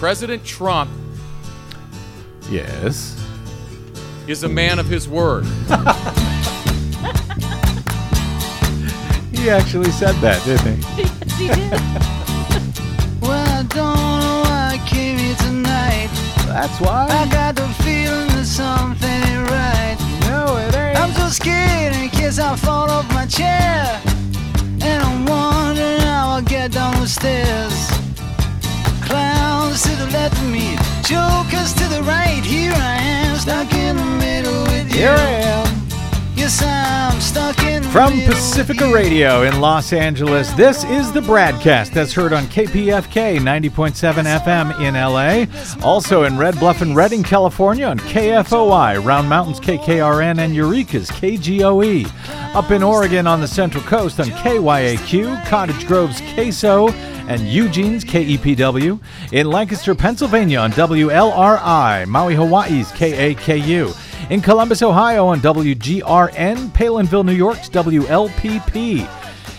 President Trump Yes. is a man of his word. He actually said that, didn't he? Yes, he did. Well, I don't know why I came here tonight. That's why. I got the feeling that something ain't right. No, it ain't. I'm so scared in case I fall off my chair. And I'm wondering how I'll get down the stairs. Clowns to the left of me, jokers to the right. Here I am, stuck in the middle with you. Here I am. Yes, I'm stuck in the From Pacifica. Radio in Los Angeles, this is the BradCast that's heard on KPFK 90.7 FM in LA. Also in Red Bluff and Redding, California on KFOI, Round Mountains KKRN, and Eureka's KGOE. Up in Oregon on the Central Coast on KYAQ, Cottage Grove's KSO, and Eugene's KEPW. In Lancaster, Pennsylvania on WLRI, Maui, Hawaii's KAKU. In Columbus, Ohio on WGRN, Palenville, New York's WLPP.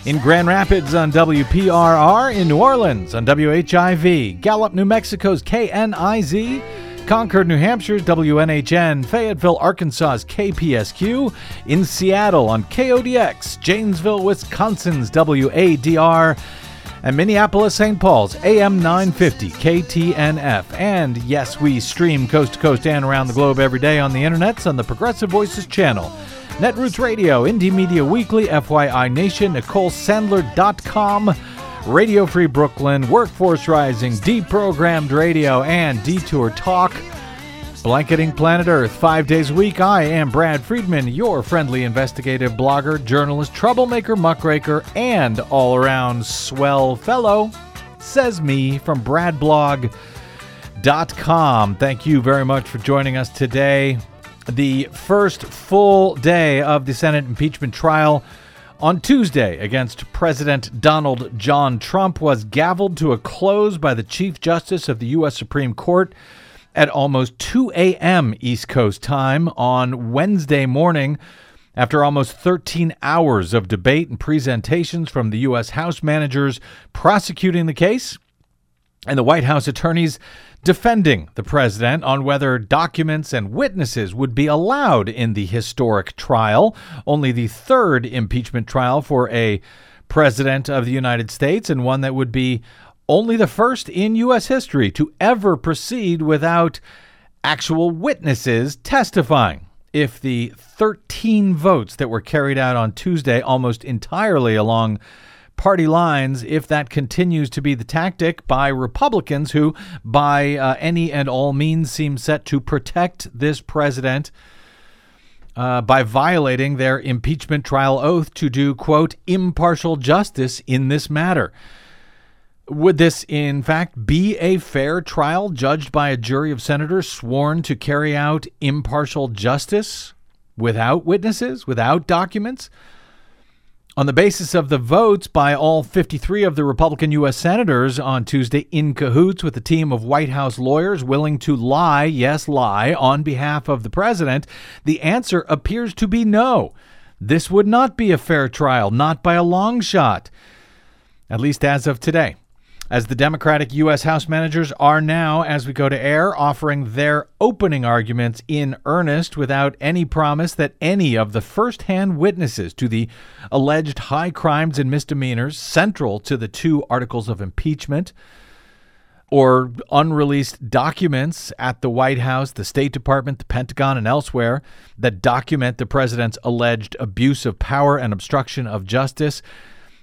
In Grand Rapids on WPRR, in New Orleans on WHIV, Gallup, New Mexico's KNIZ, Concord, New Hampshire's WNHN, Fayetteville, Arkansas's KPSQ, in Seattle on KODX, Janesville, Wisconsin's WADR, and Minneapolis, St. Paul's, AM 950, KTNF. And yes, we stream coast to coast and around the globe every day on the internets on the Progressive Voices channel. Netroots Radio, Indie Media Weekly, FYI Nation, NicoleSandler.com, Radio Free Brooklyn, Workforce Rising, Deprogrammed Radio, and Detour Talk. Blanketing Planet Earth five days a week. I am Brad Friedman, your friendly investigative blogger, journalist, troublemaker, muckraker, and all around swell fellow. Says me from BradBlog.com. Thank you very much for joining us today. The first full day of the Senate impeachment trial on Tuesday against President Donald John Trump was gavelled to a close by the Chief Justice of the U.S. Supreme Court at almost 2 a.m. East Coast time on Wednesday morning. After almost 13 hours of debate and presentations from the U.S. House managers prosecuting the case and the White House attorneys defending the president on whether documents and witnesses would be allowed in the historic trial, only the third impeachment trial for a president of the United States, and one that would be only the first in U.S. history to ever proceed without actual witnesses testifying. If the 13 votes that were carried out on Tuesday almost entirely along party lines, if that continues to be the tactic by Republicans who, by uh, any and all means, seem set to protect this president uh, by violating their impeachment trial oath to do, quote, impartial justice in this matter. Would this, in fact, be a fair trial judged by a jury of senators sworn to carry out impartial justice without witnesses, without documents? On the basis of the votes by all 53 of the Republican U.S. senators on Tuesday, in cahoots with a team of White House lawyers willing to lie, yes, lie, on behalf of the president, the answer appears to be no. This would not be a fair trial, not by a long shot, at least as of today as the Democratic U.S. House managers are now, as we go to air, offering their opening arguments in earnest without any promise that any of the first hand witnesses to the alleged high crimes and misdemeanors central to the two articles of impeachment or unreleased documents at the White House, the State Department, the Pentagon, and elsewhere that document the president's alleged abuse of power and obstruction of justice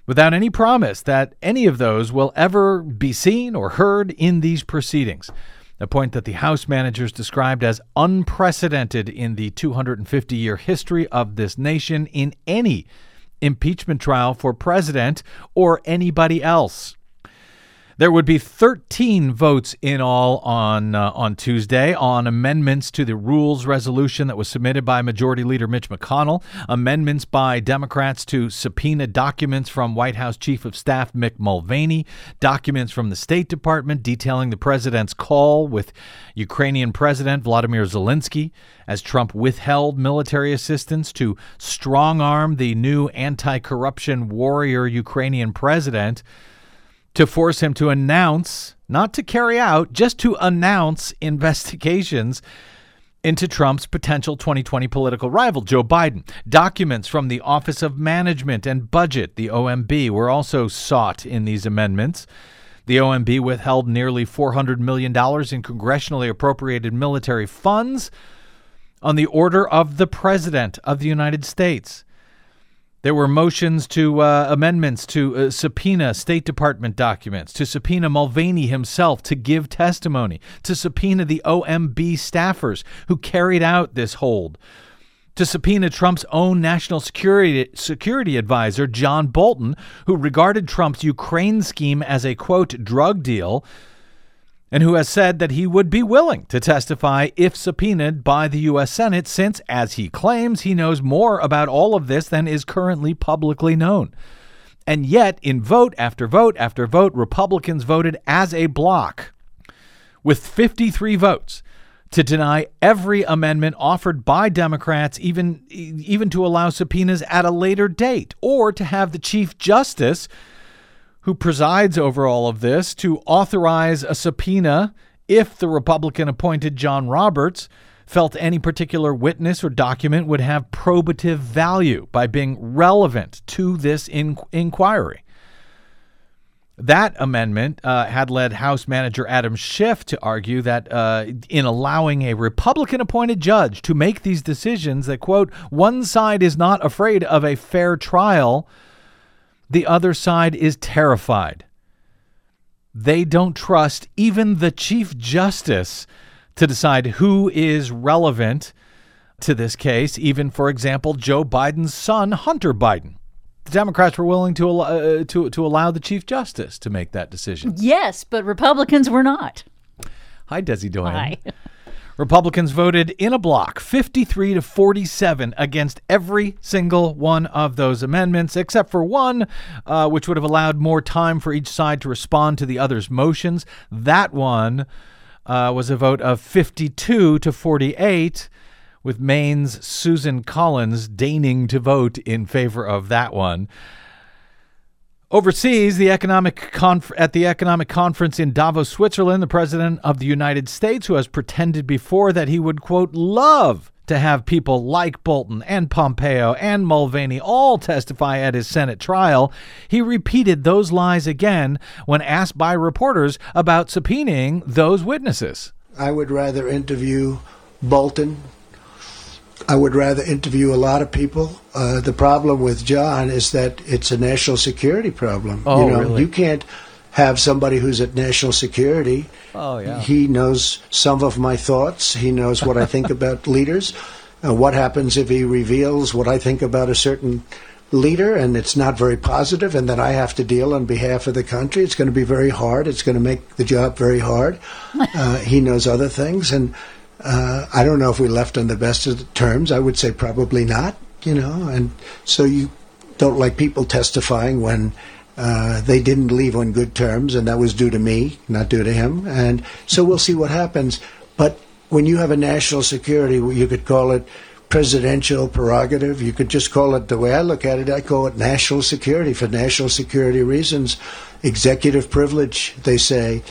without any promise that any of those will ever be seen or heard in these proceedings. A point that the House managers described as unprecedented in the 250 year history of this nation in any impeachment trial for president or anybody else. There would be 13 votes in all on uh, on Tuesday on amendments to the rules resolution that was submitted by Majority Leader Mitch McConnell, amendments by Democrats to subpoena documents from White House Chief of Staff Mick Mulvaney, documents from the State Department detailing the president's call with Ukrainian President Vladimir Zelensky as Trump withheld military assistance to strong arm the new anti-corruption warrior Ukrainian president to force him to announce, not to carry out, just to announce investigations into Trump's potential 2020 political rival, Joe Biden. Documents from the Office of Management and Budget, the OMB, were also sought in these amendments. The OMB withheld nearly $400 million in congressionally appropriated military funds on the order of the President of the United States. There were motions to uh, amendments to uh, subpoena State Department documents, to subpoena Mulvaney himself to give testimony, to subpoena the OMB staffers who carried out this hold, to subpoena Trump's own national security security advisor John Bolton, who regarded Trump's Ukraine scheme as a quote drug deal and who has said that he would be willing to testify if subpoenaed by the U.S. Senate, since, as he claims, he knows more about all of this than is currently publicly known. And yet, in vote after vote after vote, Republicans voted as a bloc with 53 votes to deny every amendment offered by Democrats, even, even to allow subpoenas at a later date, or to have the Chief Justice who presides over all of this, to authorize a subpoena if the Republican appointed John Roberts felt any particular witness or document would have probative value by being relevant to this in- inquiry. That amendment uh, had led House Manager Adam Schiff to argue that uh, in allowing a Republican appointed judge to make these decisions, that, quote, one side is not afraid of a fair trial the other side is terrified. They don't trust even the Chief Justice to decide who is relevant to this case, even, for example, Joe Biden's son, Hunter Biden. The Democrats were willing to, uh, to, to allow the Chief Justice to make that decision. Yes, but Republicans were not. Hi, Desi Doyen. Hi. Republicans voted in a block 53 to 47 against every single one of those amendments, except for one, uh, which would have allowed more time for each side to respond to the other's motions. That one uh, was a vote of 52 to 48, with Maine's Susan Collins deigning to vote in favor of that one. Overseas, the economic conf- at the economic conference in Davos, Switzerland, the president of the United States, who has pretended before that he would quote love to have people like Bolton and Pompeo and Mulvaney all testify at his Senate trial, he repeated those lies again when asked by reporters about subpoenaing those witnesses. I would rather interview Bolton, I would rather interview a lot of people. Uh, the problem with John is that it's a national security problem. Oh, you know, really? you can't have somebody who's at national security. Oh, yeah. He knows some of my thoughts. He knows what I think about leaders. Uh, what happens if he reveals what I think about a certain leader and it's not very positive and then I have to deal on behalf of the country? It's going to be very hard. It's going to make the job very hard. Uh, he knows other things and uh, I don't know if we left on the best of terms. I would say probably not, you know. And so you don't like people testifying when uh, they didn't leave on good terms, and that was due to me, not due to him. And so we'll see what happens. But when you have a national security, you could call it presidential prerogative. You could just call it the way I look at it. I call it national security for national security reasons. Executive privilege, they say.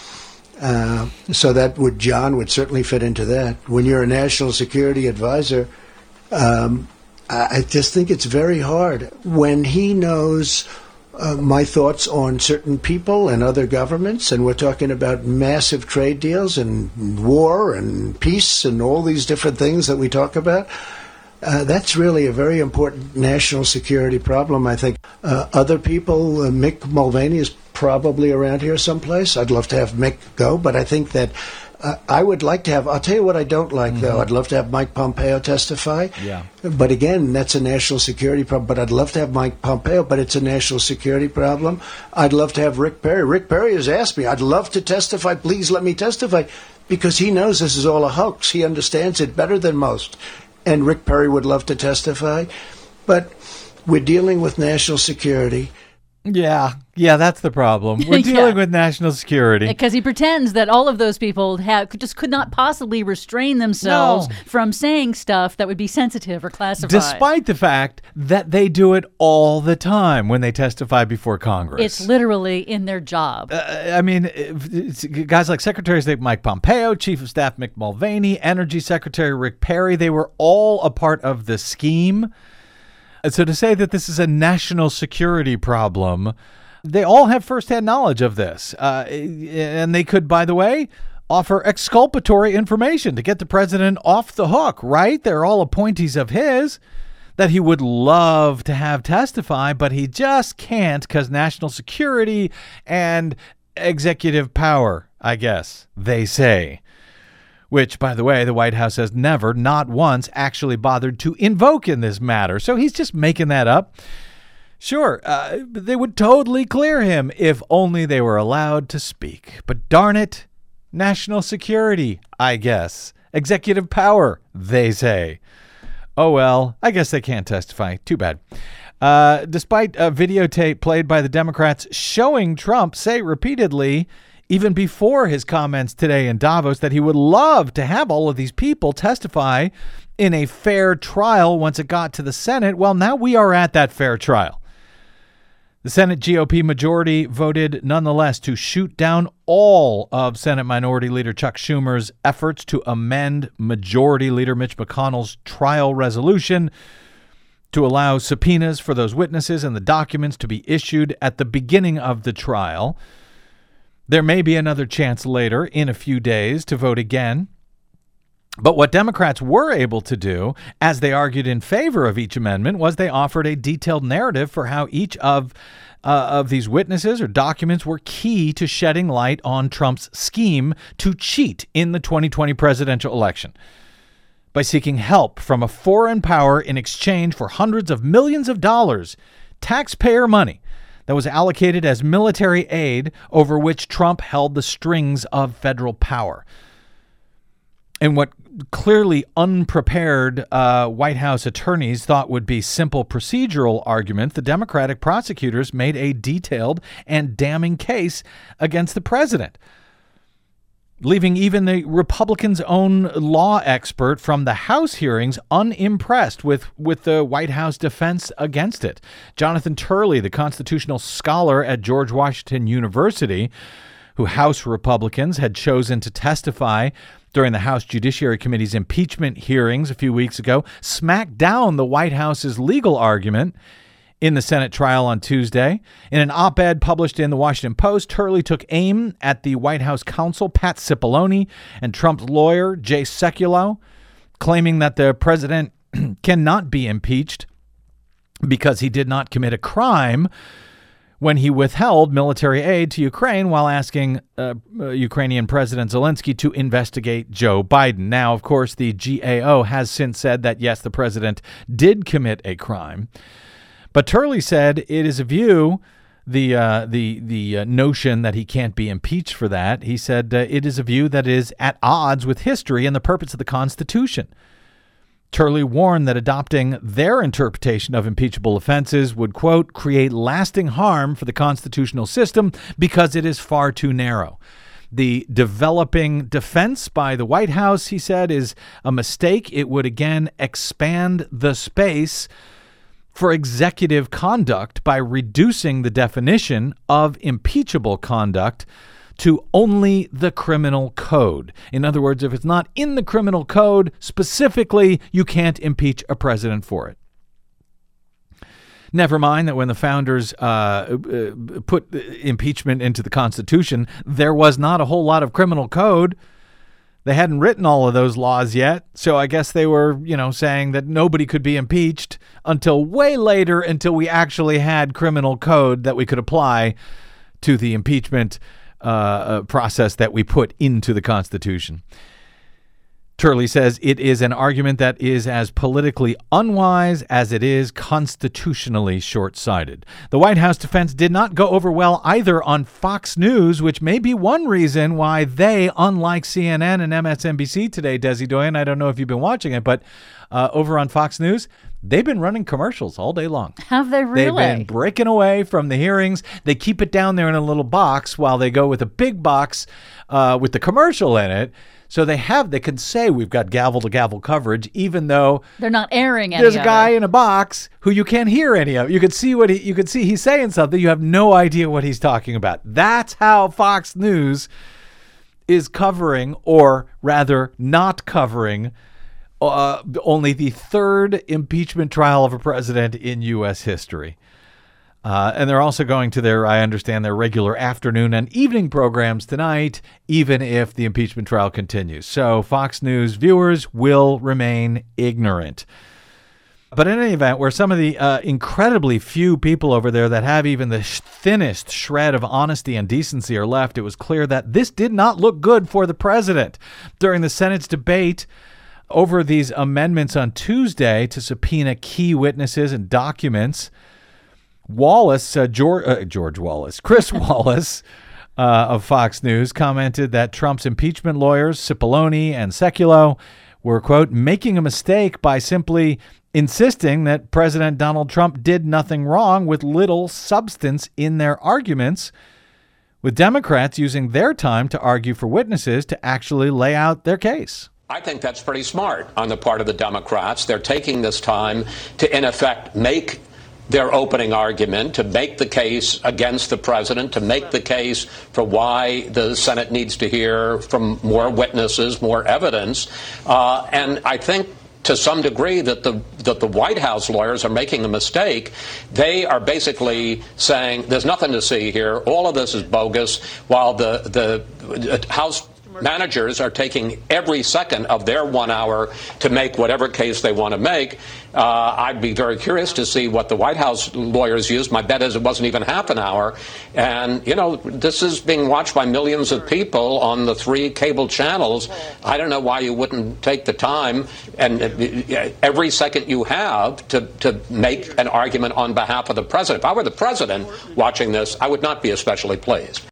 Uh, so that would John would certainly fit into that. When you're a national security advisor, um, I, I just think it's very hard when he knows uh, my thoughts on certain people and other governments, and we're talking about massive trade deals and war and peace and all these different things that we talk about. Uh, that's really a very important national security problem, I think. Uh, other people, uh, Mick Mulvaney is probably around here someplace. I'd love to have Mick go, but I think that uh, I would like to have. I'll tell you what I don't like, though. I'd love to have Mike Pompeo testify. Yeah. But again, that's a national security problem. But I'd love to have Mike Pompeo, but it's a national security problem. I'd love to have Rick Perry. Rick Perry has asked me, I'd love to testify. Please let me testify. Because he knows this is all a hoax. He understands it better than most. And Rick Perry would love to testify. But we're dealing with national security. Yeah, Yeah, that's the problem. We're Yeah. dealing with national security. Because he pretends that all of those people have just could not possibly restrain themselves No. from saying stuff that would be sensitive or classified. Despite the fact that they do it all the time when they testify before Congress. it's literally in their job. Uh, I mean, it's guys like Secretary of State Mike Pompeo, Chief of Staff Mick Mulvaney, Energy Secretary Rick Perry, they were all a part of the scheme. So to say that this is a national security problem, they all have firsthand knowledge of this. Uh, and they could, by the way, offer exculpatory information to get the president off the hook, right? They're all appointees of his that he would love to have testify, but he just can't because national security and executive power, I guess, they say. Which, by the way, the White House has never, not once, actually bothered to invoke in this matter. So he's just making that up. Sure, uh, they would totally clear him if only they were allowed to speak. But darn it, national security, I guess. Executive power, they say. Oh well, I guess they can't testify. Too bad. Uh, despite a videotape played by the Democrats showing Trump say repeatedly, even before his comments today in Davos, that he would love to have all of these people testify in a fair trial once it got to the Senate. Well, now we are at that fair trial. The Senate GOP majority voted nonetheless to shoot down all of Senate Minority Leader Chuck Schumer's efforts to amend Majority Leader Mitch McConnell's trial resolution to allow subpoenas for those witnesses and the documents to be issued at the beginning of the trial. There may be another chance later in a few days to vote again. But what Democrats were able to do, as they argued in favor of each amendment, was they offered a detailed narrative for how each of uh, of these witnesses or documents were key to shedding light on Trump's scheme to cheat in the 2020 presidential election. By seeking help from a foreign power in exchange for hundreds of millions of dollars, taxpayer money that was allocated as military aid over which Trump held the strings of federal power. And what clearly unprepared uh, White House attorneys thought would be simple procedural arguments, the Democratic prosecutors made a detailed and damning case against the president, leaving even the Republicans' own law expert from the House hearings unimpressed with, with the White House defense against it. Jonathan Turley, the constitutional scholar at George Washington University, who House Republicans had chosen to testify during the House Judiciary Committee's impeachment hearings a few weeks ago, smacked down the White House's legal argument in the Senate trial on Tuesday. In an op ed published in the Washington Post, Turley took aim at the White House counsel, Pat Cipollone, and Trump's lawyer, Jay Sekulow, claiming that the president cannot be impeached because he did not commit a crime when he withheld military aid to Ukraine while asking uh, uh, Ukrainian President Zelensky to investigate Joe Biden. Now, of course, the GAO has since said that yes, the president did commit a crime, but Turley said it is a view. The uh, the the uh, notion that he can't be impeached for that, he said uh, it is a view that is at odds with history and the purpose of the Constitution. Turley warned that adopting their interpretation of impeachable offenses would, quote, create lasting harm for the constitutional system because it is far too narrow. The developing defense by the White House, he said, is a mistake. It would again expand the space for executive conduct by reducing the definition of impeachable conduct to only the criminal code. In other words, if it's not in the criminal code specifically, you can't impeach a president for it. Never mind that when the founders uh, uh, put impeachment into the Constitution, there was not a whole lot of criminal code. They hadn't written all of those laws yet. So I guess they were, you know, saying that nobody could be impeached until way later, until we actually had criminal code that we could apply to the impeachment uh, uh, process that we put into the Constitution. Turley says it is an argument that is as politically unwise as it is constitutionally short sighted. The White House defense did not go over well either on Fox News, which may be one reason why they, unlike CNN and MSNBC today, Desi Doyen, I don't know if you've been watching it, but uh, over on Fox News, they've been running commercials all day long. Have they really? They've been breaking away from the hearings. They keep it down there in a little box while they go with a big box uh, with the commercial in it. So they have, they can say we've got gavel to gavel coverage, even though They're not airing any there's a guy in a box who you can't hear any of. You can see what he, you can see he's saying something. You have no idea what he's talking about. That's how Fox News is covering, or rather, not covering, uh, only the third impeachment trial of a president in U.S. history. Uh, and they're also going to their, I understand, their regular afternoon and evening programs tonight, even if the impeachment trial continues. So Fox News viewers will remain ignorant. But in any event, where some of the uh, incredibly few people over there that have even the thinnest shred of honesty and decency are left, it was clear that this did not look good for the president. During the Senate's debate over these amendments on Tuesday to subpoena key witnesses and documents, Wallace, uh, George, uh, George Wallace, Chris Wallace uh, of Fox News commented that Trump's impeachment lawyers, Cipollone and Sekulow, were, quote, making a mistake by simply insisting that President Donald Trump did nothing wrong with little substance in their arguments, with Democrats using their time to argue for witnesses to actually lay out their case. I think that's pretty smart on the part of the Democrats. They're taking this time to, in effect, make their opening argument, to make the case against the president, to make the case for why the Senate needs to hear from more witnesses, more evidence. Uh, and I think to some degree that the that the White House lawyers are making a mistake. They are basically saying there's nothing to see here. All of this is bogus. While the the House managers are taking every second of their one hour to make whatever case they want to make. Uh, I'd be very curious to see what the White House lawyers used. My bet is it wasn't even half an hour. And, you know, this is being watched by millions of people on the three cable channels. I don't know why you wouldn't take the time and uh, every second you have to, to make an argument on behalf of the president. If I were the president watching this, I would not be especially pleased.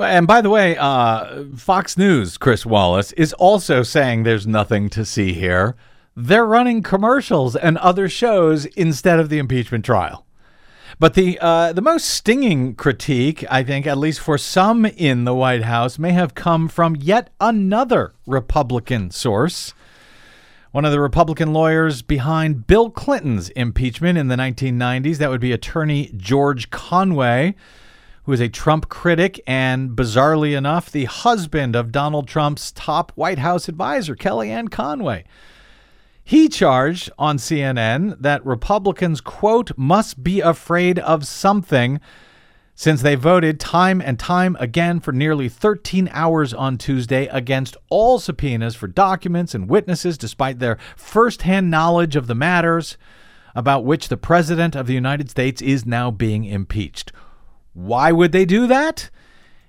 And by the way, uh, Fox News, Chris Wallace, is also saying there's nothing to see here. They're running commercials and other shows instead of the impeachment trial. But the uh, the most stinging critique, I think, at least for some in the White House, may have come from yet another Republican source. One of the Republican lawyers behind Bill Clinton's impeachment in the 1990s, that would be attorney George Conway who is a Trump critic and, bizarrely enough, the husband of Donald Trump's top White House advisor, Kellyanne Conway. He charged on CNN that Republicans, quote, must be afraid of something since they voted time and time again for nearly 13 hours on Tuesday against all subpoenas for documents and witnesses, despite their firsthand knowledge of the matters about which the President of the United States is now being impeached. Why would they do that?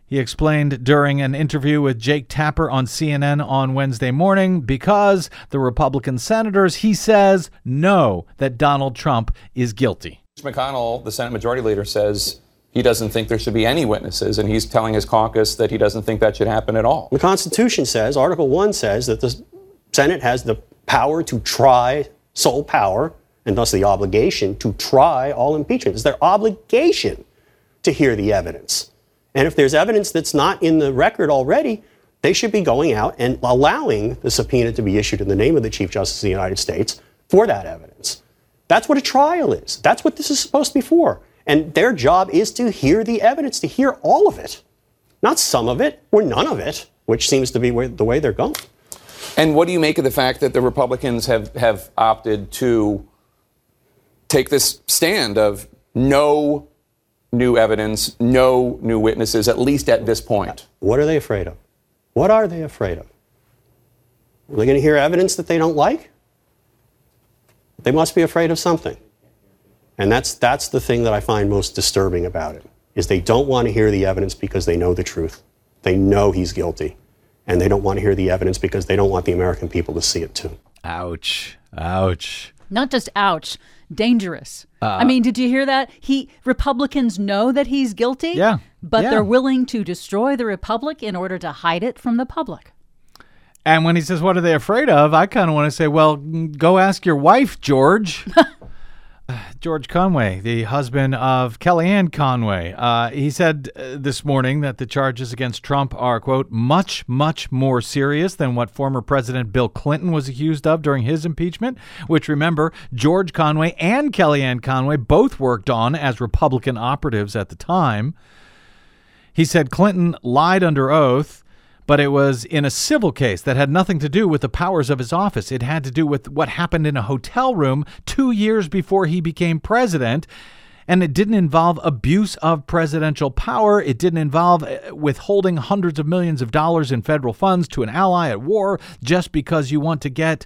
He explained during an interview with Jake Tapper on CNN on Wednesday morning because the Republican senators, he says, know that Donald Trump is guilty. McConnell, the Senate Majority Leader, says he doesn't think there should be any witnesses, and he's telling his caucus that he doesn't think that should happen at all. The Constitution says, Article 1 says, that the Senate has the power to try, sole power, and thus the obligation to try all impeachment. It's their obligation to hear the evidence. And if there's evidence that's not in the record already, they should be going out and allowing the subpoena to be issued in the name of the Chief Justice of the United States for that evidence. That's what a trial is. That's what this is supposed to be for. And their job is to hear the evidence, to hear all of it, not some of it or none of it, which seems to be the way they're going. And what do you make of the fact that the Republicans have, have opted to take this stand of no new evidence, no new witnesses, at least at this point. What are they afraid of? What are they afraid of? Are they going to hear evidence that they don't like? They must be afraid of something. And that's, that's the thing that I find most disturbing about it, is they don't want to hear the evidence because they know the truth. They know he's guilty. And they don't want to hear the evidence because they don't want the American people to see it too. Ouch. Ouch. Not just ouch, dangerous. I uh, mean, did you hear that? He Republicans know that he's guilty. Yeah. But Yeah. they're willing to destroy the republic in order to hide it from the public. And when he says, What are they afraid of? I kind of want to say, Well, go ask your wife, George. George Conway, the husband of Kellyanne Conway, uh, he said uh, this morning that the charges against Trump are, quote, much, much more serious than what former President Bill Clinton was accused of during his impeachment, which, remember, George Conway and Kellyanne Conway both worked on as Republican operatives at the time. He said Clinton lied under oath but it was in a civil case that had nothing to do with the powers of his office. It had to do with what happened in a hotel room two years before he became president. And it didn't involve abuse of presidential power. It didn't involve uh, withholding hundreds of millions of dollars in federal funds to an ally at war just because you want to get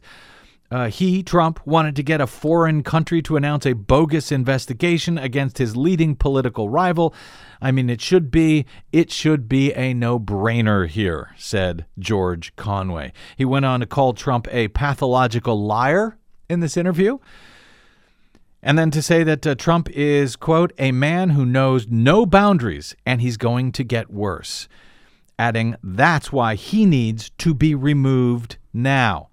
uh, he, Trump, wanted to get a foreign country to announce a bogus investigation against his leading political rival. I mean, it should be it should be a no-brainer here, said George Conway. He went on to call Trump a pathological liar in this interview. And then to say that uh, Trump is, quote, a man who knows no boundaries and he's going to get worse. Adding, that's why he needs to be removed now.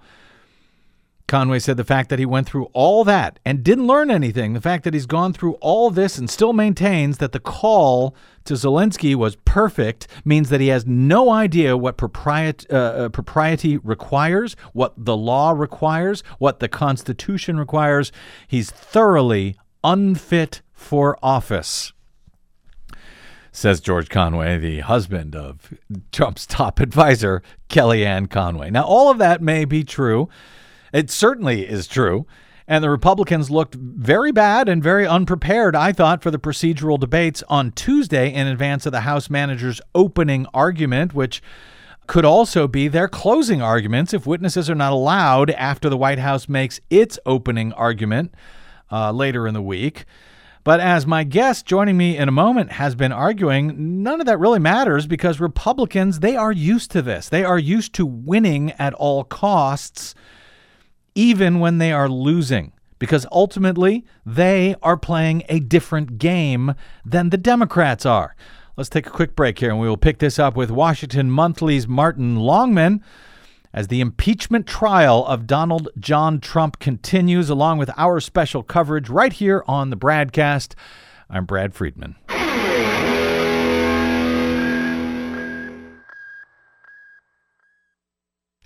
Conway said the fact that he went through all that and didn't learn anything, the fact that he's gone through all this and still maintains that the call to Zelensky was perfect, means that he has no idea what propriety, uh, uh, propriety requires, what the law requires, what the Constitution requires. He's thoroughly unfit for office says George Conway, the husband of Trump's top advisor, Kellyanne Conway. Now, all of that may be true. It certainly is true. And the Republicans looked very bad and very unprepared, I thought, for the procedural debates on Tuesday in advance of the House manager's opening argument, which could also be their closing arguments if witnesses are not allowed after the White House makes its opening argument uh, later in the week. But as my guest joining me in a moment has been arguing, none of that really matters because Republicans, they are used to this. They are used to winning at all costs even when they are losing, because ultimately they are playing a different game than the Democrats are. Let's take a quick break here and we will pick this up with Washington Monthly's Martin Longman as the impeachment trial of Donald John Trump continues, along with our special coverage right here on the BradCast, I'm Brad Friedman.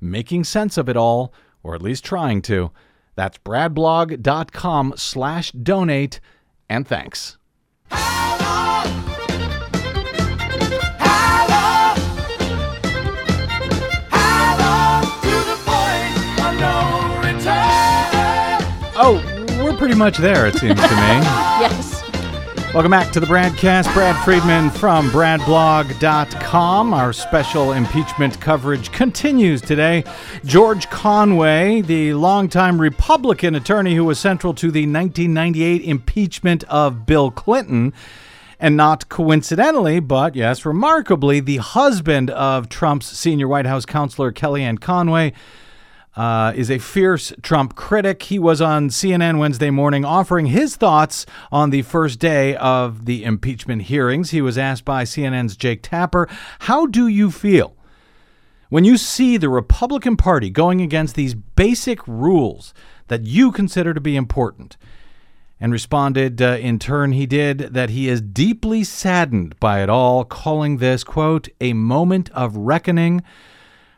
making sense of it all, or at least trying to. That's bradblog.com slash donate, and thanks. Oh, we're pretty much there, it seems to me. yes. Welcome back to the BradCast. Brad Friedman from BradBlog.com. Our special impeachment coverage continues today. George Conway, the longtime Republican attorney who was central to the 1998 impeachment of Bill Clinton, and not coincidentally, but yes, remarkably, the husband of Trump's senior White House counselor, Kellyanne Conway uh, is a fierce Trump critic. He was on CNN Wednesday morning offering his thoughts on the first day of the impeachment hearings. He was asked by CNN's Jake Tapper, How do you feel when you see the Republican Party going against these basic rules that you consider to be important? And responded uh, in turn, he did that he is deeply saddened by it all, calling this, quote, a moment of reckoning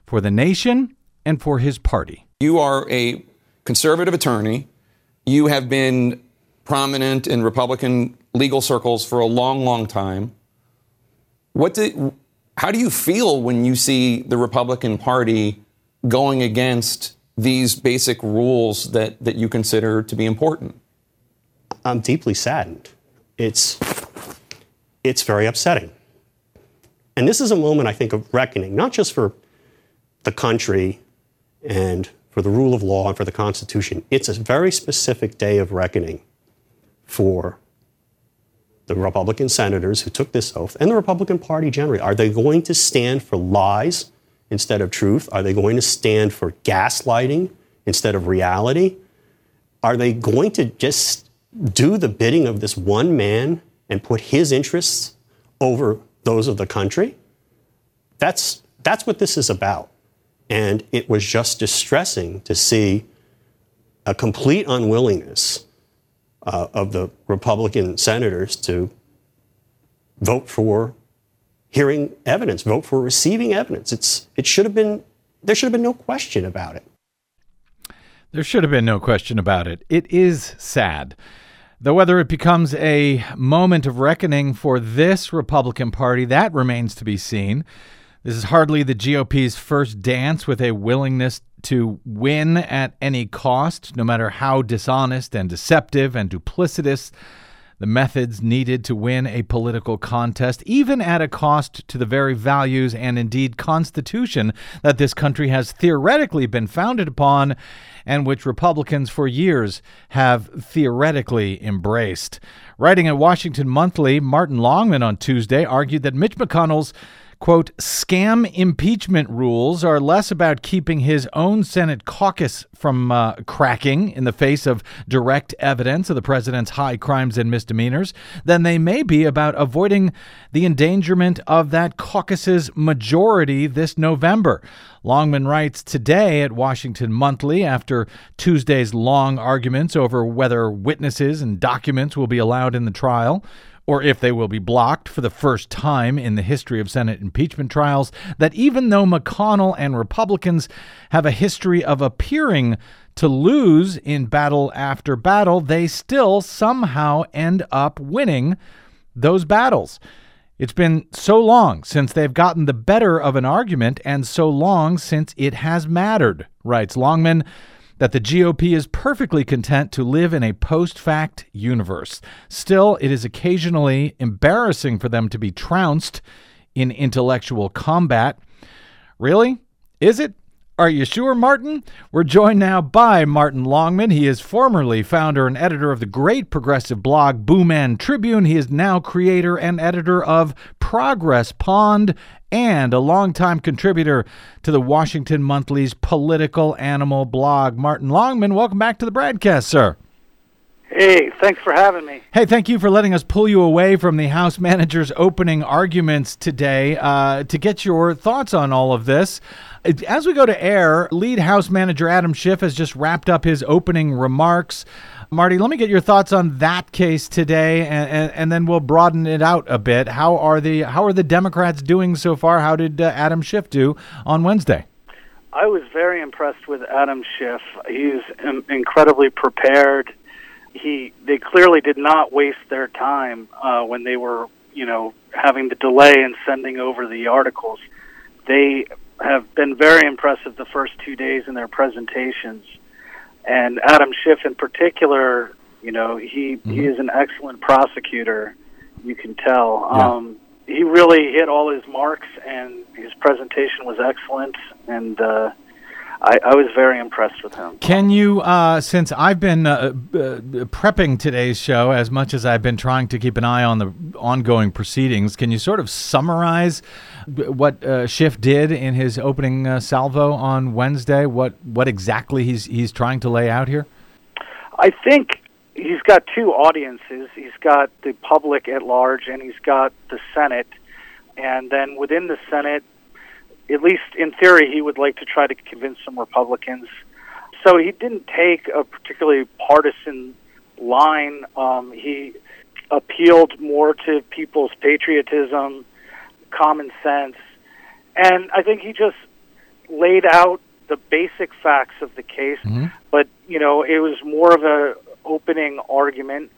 for the nation and for his party. You are a conservative attorney. You have been prominent in Republican legal circles for a long, long time. What do, how do you feel when you see the Republican Party going against these basic rules that, that you consider to be important? I'm deeply saddened. It's, it's very upsetting. And this is a moment, I think, of reckoning, not just for the country and for the rule of law and for the Constitution. It's a very specific day of reckoning for the Republican senators who took this oath and the Republican Party generally. Are they going to stand for lies instead of truth? Are they going to stand for gaslighting instead of reality? Are they going to just do the bidding of this one man and put his interests over those of the country? That's, that's what this is about. And it was just distressing to see a complete unwillingness uh, of the Republican senators to vote for hearing evidence, vote for receiving evidence. It's, it should have been, there should have been no question about it. There should have been no question about it. It is sad. Though whether it becomes a moment of reckoning for this Republican Party, that remains to be seen. This is hardly the GOP's first dance with a willingness to win at any cost, no matter how dishonest and deceptive and duplicitous the methods needed to win a political contest, even at a cost to the very values and indeed constitution that this country has theoretically been founded upon and which Republicans for years have theoretically embraced. Writing at Washington Monthly, Martin Longman on Tuesday argued that Mitch McConnell's quote, scam impeachment rules are less about keeping his own Senate caucus from uh, cracking in the face of direct evidence of the president's high crimes and misdemeanors than they may be about avoiding the endangerment of that caucus's majority this November. Longman writes today at Washington Monthly after Tuesday's long arguments over whether witnesses and documents will be allowed in the trial or if they will be blocked for the first time in the history of Senate impeachment trials, that even though McConnell and Republicans have a history of appearing to lose in battle after battle, they still somehow end up winning those battles. It's been so long since they've gotten the better of an argument and so long since it has mattered, writes Longman that the GOP is perfectly content to live in a post fact universe. Still, it is occasionally embarrassing for them to be trounced in intellectual combat. Really? Is it? Are you sure, Martin? We're joined now by Martin Longman. He is formerly founder and editor of the great progressive blog Booman Tribune. He is now creator and editor of Progress Pond and a longtime contributor to the Washington Monthly's political animal blog. Martin Longman, welcome back to the BradCast, sir. Hey, thanks for having me. Hey, thank you for letting us pull you away from the House manager's opening arguments today uh, to get your thoughts on all of this. As we go to air, lead House manager Adam Schiff has just wrapped up his opening remarks. Marty, let me get your thoughts on that case today, and, and, and, then we'll broaden it out a bit. How are the how are the Democrats doing so far? How did uh, Adam Schiff do on Wednesday? I was very impressed with Adam Schiff. He's incredibly prepared. He they clearly did not waste their time uh, when they were you know having the delay in sending over the articles. They have been very impressive the first two days in their presentations and Adam Schiff in particular, you know, he mm-hmm. he is an excellent prosecutor. You can tell. Yeah. Um, he really hit all his marks, and his presentation was excellent. And uh, I, I, was very impressed with him. Can you, uh, since I've been uh, uh, prepping today's show as much as I've been trying to keep an eye on the ongoing proceedings, can you sort of summarize what uh, Schiff did in his opening uh, salvo on Wednesday? What what exactly he's he's trying to lay out here? I think he's got two audiences. He's got the public at large, and he's got the Senate. And then within the Senate, at least in theory, he would like to try to convince some Republicans. So he didn't take a particularly partisan line. Um, he appealed more to people's patriotism, common sense, and I think he just laid out the basic facts of the case, but you know, it was more of a opening argument.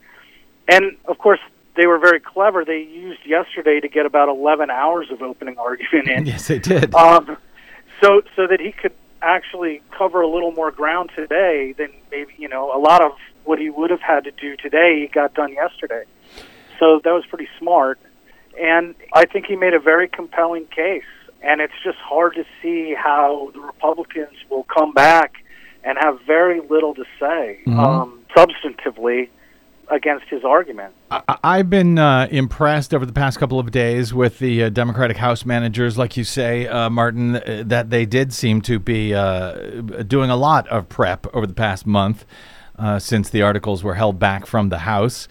And of course, they were very clever. They used yesterday to get about 11 hours of opening argument in. Yes, they did. Um, so so that he could actually cover a little more ground today than maybe you know a lot of what he would have had to do today he got done yesterday. So that was pretty smart, and I think he made a very compelling case. And it's just hard to see how the Republicans will come back and have very little to say um, substantively against his argument. I- I've been uh, impressed over the past couple of days with the uh, Democratic House managers, like you say, uh, Martin, uh, that they did seem to be uh, doing a lot of prep over the past month uh, since the articles were held back from the House.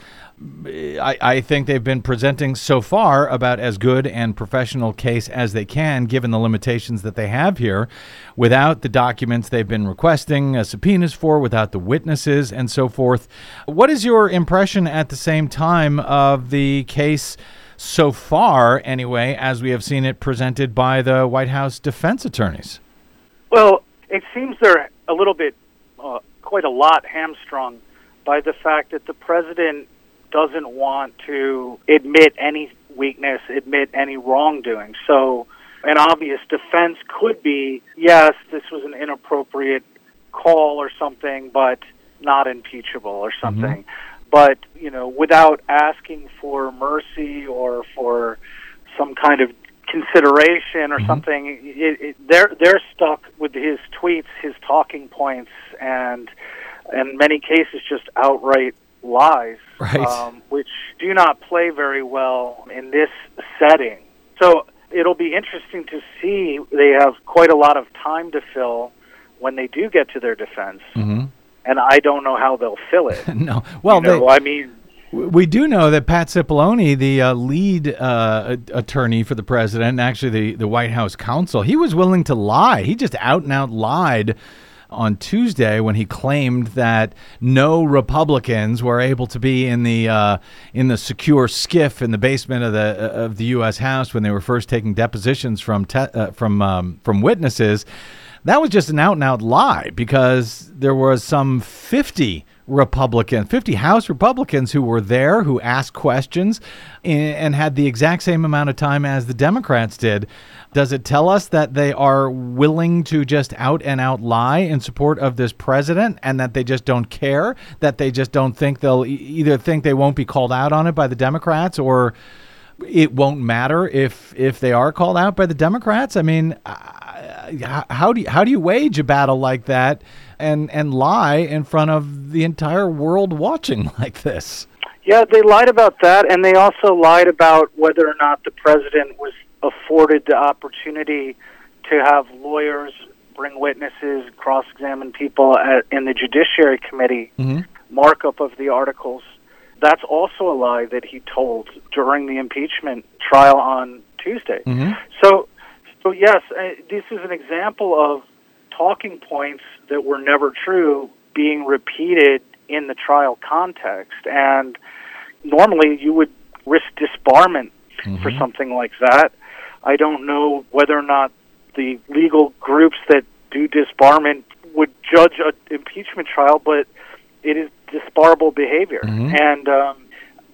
I, I think they've been presenting so far about as good and professional case as they can, given the limitations that they have here, without the documents they've been requesting uh, subpoenas for, without the witnesses, and so forth. What is your impression at the same time of the case so far, anyway, as we have seen it presented by the White House defense attorneys? Well, it seems they're a little bit, uh, quite a lot hamstrung by the fact that the president doesn't want to admit any weakness, admit any wrongdoing. So, an obvious defense could be yes, this was an inappropriate call or something, but not impeachable or mm-hmm. something. But, you know, without asking for mercy or for some kind of consideration or mm-hmm. something, it, it, they're they're stuck with his tweets, his talking points, and in many cases just outright lies, Right. um, which do not play very well in this setting. So it'll be interesting to see. They have quite a lot of time to fill when they do get to their defense, Mm-hmm. and I don't know how they'll fill it. No. Well, you know, they, I mean, We do know that Pat Cipollone, the uh, lead uh, attorney for the president, and actually the, the White House counsel, he was willing to lie. He just out and out lied on Tuesday when he claimed that no Republicans were able to be in the uh, in the secure SCIF in the basement of the of the U.S. House when they were first taking depositions from te- uh, from um, from witnesses. That was just an out and out lie because there was some 50 Republicans, 50 House Republicans who were there who asked questions and, and had the exact same amount of time as the Democrats did. Does it tell us that they are willing to just out and out lie in support of this president and that they just don't care? That they just don't think they'll either think they won't be called out on it by the Democrats or it won't matter if if they are called out by the Democrats. I mean, how do you, how do you wage a battle like that and and lie in front of the entire world watching like this? Yeah, they lied about that, and they also lied about whether or not the president was afforded the opportunity to have lawyers bring witnesses, cross-examine people at, in the Judiciary Committee markup of the articles. That's also a lie that he told during the impeachment trial on Tuesday. So, so yes, uh, this is an example of talking points that were never true being repeated in the trial context. And normally you would risk disbarment for something like that. I don't know whether or not the legal groups that do disbarment would judge an impeachment trial, but it is disbarable behavior. And um,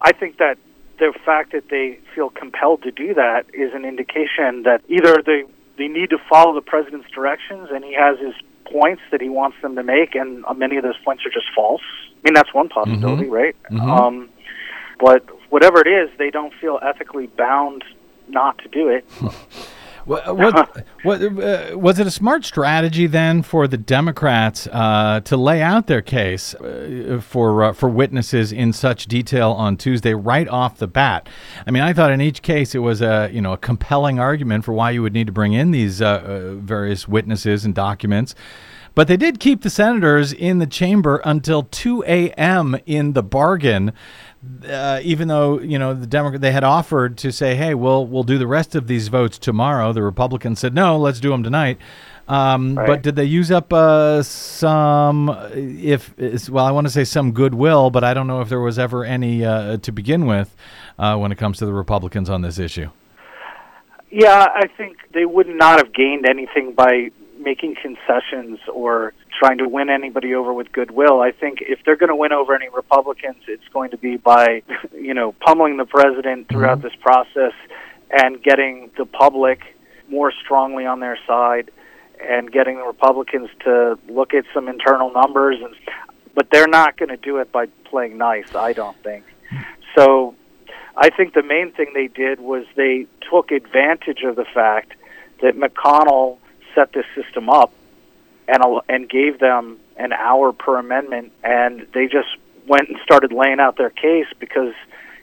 I think that the fact that they feel compelled to do that is an indication that either they they need to follow the president's directions, and he has his points that he wants them to make, and uh, many of those points are just false. I mean, that's one possibility, right? Um, but whatever it is, they don't feel ethically bound not to do it. What, what, what, uh, was it a smart strategy then for the Democrats uh, to lay out their case uh, for uh, for witnesses in such detail on Tuesday right off the bat? I mean, I thought in each case it was a you know a compelling argument for why you would need to bring in these uh, uh, various witnesses and documents. But they did keep the senators in the chamber until 2 a.m. in the bargain, uh, even though you know the Democrat they had offered to say, "Hey, we'll we'll do the rest of these votes tomorrow." The Republicans said, "No, let's do them tonight." Um, But did they use up uh, some, if well, I want to say some goodwill, but I don't know if there was ever any uh, to begin with uh, when it comes to the Republicans on this issue. Yeah, I think they would not have gained anything by making concessions or trying to win anybody over with goodwill. I think if they're going to win over any Republicans, it's going to be by, you know, pummeling the president throughout mm-hmm. this process and getting the public more strongly on their side and getting the Republicans to look at some internal numbers and but they're not going to do it by playing nice, I don't think. So I think the main thing they did was they took advantage of the fact that McConnell set this system up and and gave them an hour per amendment, and they just went and started laying out their case because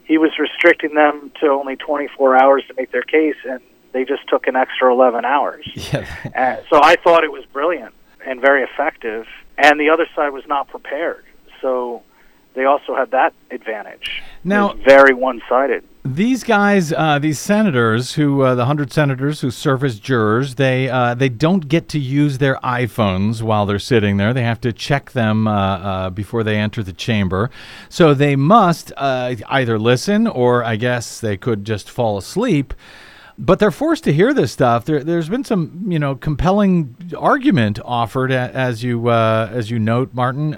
he was restricting them to only 24 hours to make their case, and they just took an extra 11 hours. Yeah. So I thought it was brilliant and very effective, and the other side was not prepared. So they also had that advantage. Now- very one-sided. These guys, uh, these senators, who uh, the hundred senators who serve as jurors, they uh, they don't get to use their iPhones while they're sitting there. They have to check them uh, uh, before they enter the chamber. So they must uh, either listen, or I guess they could just fall asleep. But they're forced to hear this stuff. There, there's been some, you know, compelling argument offered, as you as you note, Martin.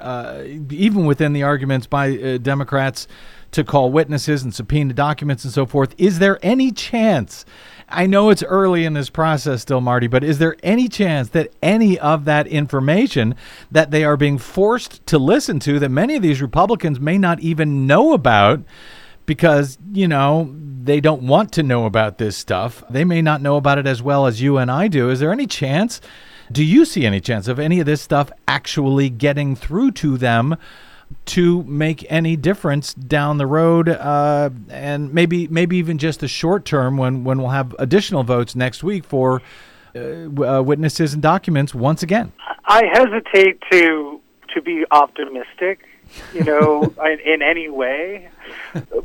Even within the arguments by Democrats to call witnesses and subpoena documents and so forth. Is there any chance? I know it's early in this process still, Marty, but is there any chance that any of that information that they are being forced to listen to, that many of these Republicans may not even know about? because you know they don't want to know about this stuff. They may not know about it as well as you and I do. Is there any chance? Do you see any chance of any of this stuff actually getting through to them to make any difference down the road, uh, and maybe maybe even just the short term when when we'll have additional votes next week for uh, uh, witnesses and documents once again? I hesitate to to be optimistic, you know, in, in any way.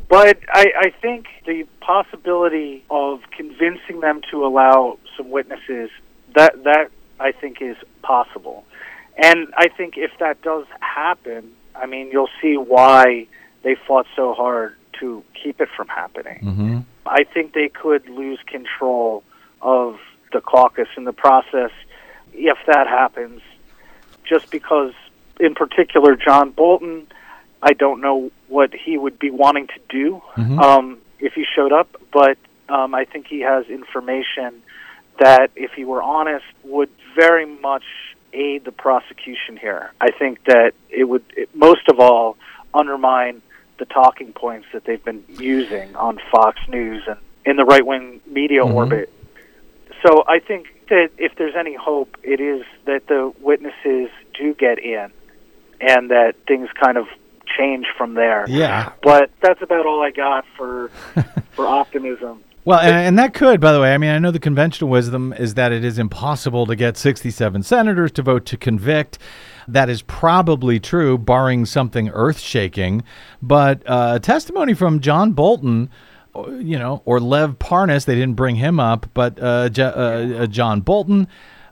But I, I think the possibility of convincing them to allow some witnesses that that I think is possible. And I think if that does happen, I mean, you'll see why they fought so hard to keep it from happening. Mm-hmm. I think they could lose control of the caucus in the process if that happens, just because, in particular, John Bolton, I don't know what he would be wanting to do um, if he showed up, but um, I think he has information that, if he were honest, would very much aid the prosecution here. I think that it would, it, most of all, undermine the talking points that they've been using on Fox News and in the right wing media mm-hmm. orbit. So I think that if there's any hope, it is that the witnesses do get in and that things kind of change from there. Yeah. But that's about all I got for for optimism. Well, and, and that could, by the way, I mean, I know the conventional wisdom is that it is impossible to get 67 senators to vote to convict. That is probably true, barring something earth shaking. But uh, testimony from John Bolton, uh, you know, or Lev Parnas, they didn't bring him up, but uh, J- uh, uh, John Bolton,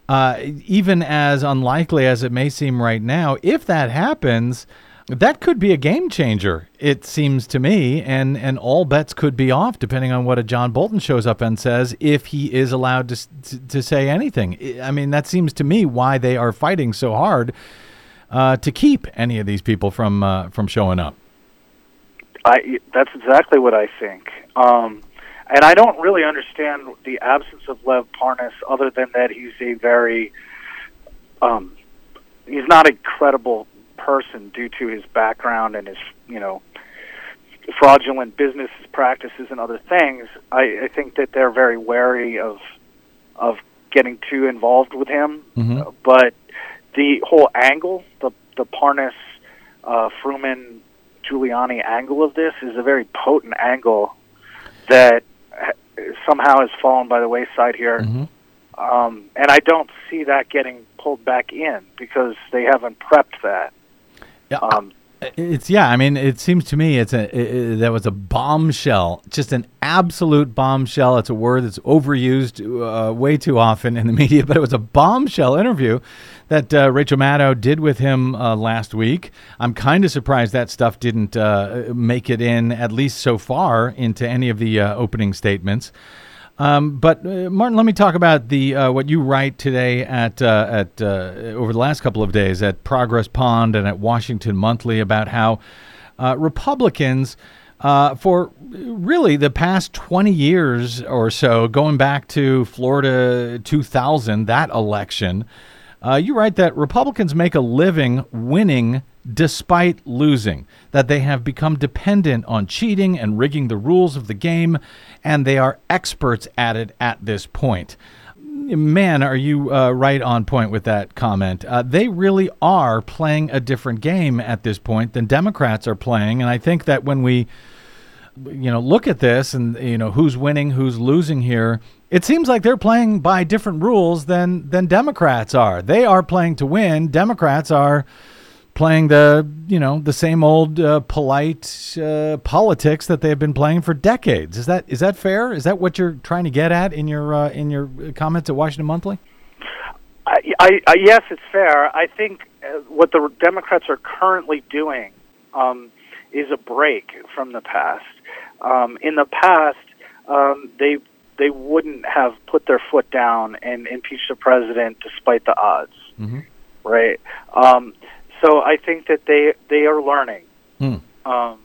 uh, even as unlikely as it may seem right now, if that happens, that could be a game changer. It seems to me, and and all bets could be off depending on what a John Bolton shows up and says if he is allowed to to, to say anything. I- mean, that seems to me why they are fighting so hard uh, to keep any of these people from uh, from showing up. I that's exactly what I think. Um, and I don't really understand the absence of Lev Parnas, other than that he's a very, um, he's not a credible person due to his background and his, you know, fraudulent business practices and other things. I, I think that they're very wary of of getting too involved with him. Mhm. Uh, but the whole angle, the the Parnas, uh, Fruman, Giuliani angle of this is a very potent angle that somehow has fallen by the wayside here. Um, and I don't see that getting pulled back in because they haven't prepped that. Yeah, Um, It's yeah. I mean, it seems to me it's a i i that was a bombshell, just an absolute bombshell. It's a word that's overused uh, way too often in the media, but it was a bombshell interview that uh, Rachel Maddow did with him uh, last week. I'm kind of surprised that stuff didn't uh, make it in at least so far into any of the uh, opening statements. Um, but uh, Martin, let me talk about the uh, what you write today at uh, at uh, over the last couple of days at Progress Pond and at Washington Monthly about how uh, Republicans. Uh, for really the past 20 years or so, going back to Florida 2000, that election, you write that Republicans make a living winning despite losing, that they have become dependent on cheating and rigging the rules of the game, and they are experts at it at this point. Man, are you uh, right on point with that comment? Uh, they really are playing a different game at this point than Democrats are playing, and I think that when we, you know, look at this and you know who's winning, who's losing here, it seems like they're playing by different rules than than Democrats are. They are playing to win. Democrats are playing the you know the same old uh, polite uh, politics that they have been playing for decades. Is that is that fair? Is that what you're trying to get at in your uh, in your comments at Washington Monthly? I, I, I, yes, it's fair. I think uh, what the Democrats are currently doing um, is a break from the past. Um, in the past, um, they they wouldn't have put their foot down and impeached the president despite the odds. Mm-hmm. Right. So I think that they they are learning. Hmm. Um,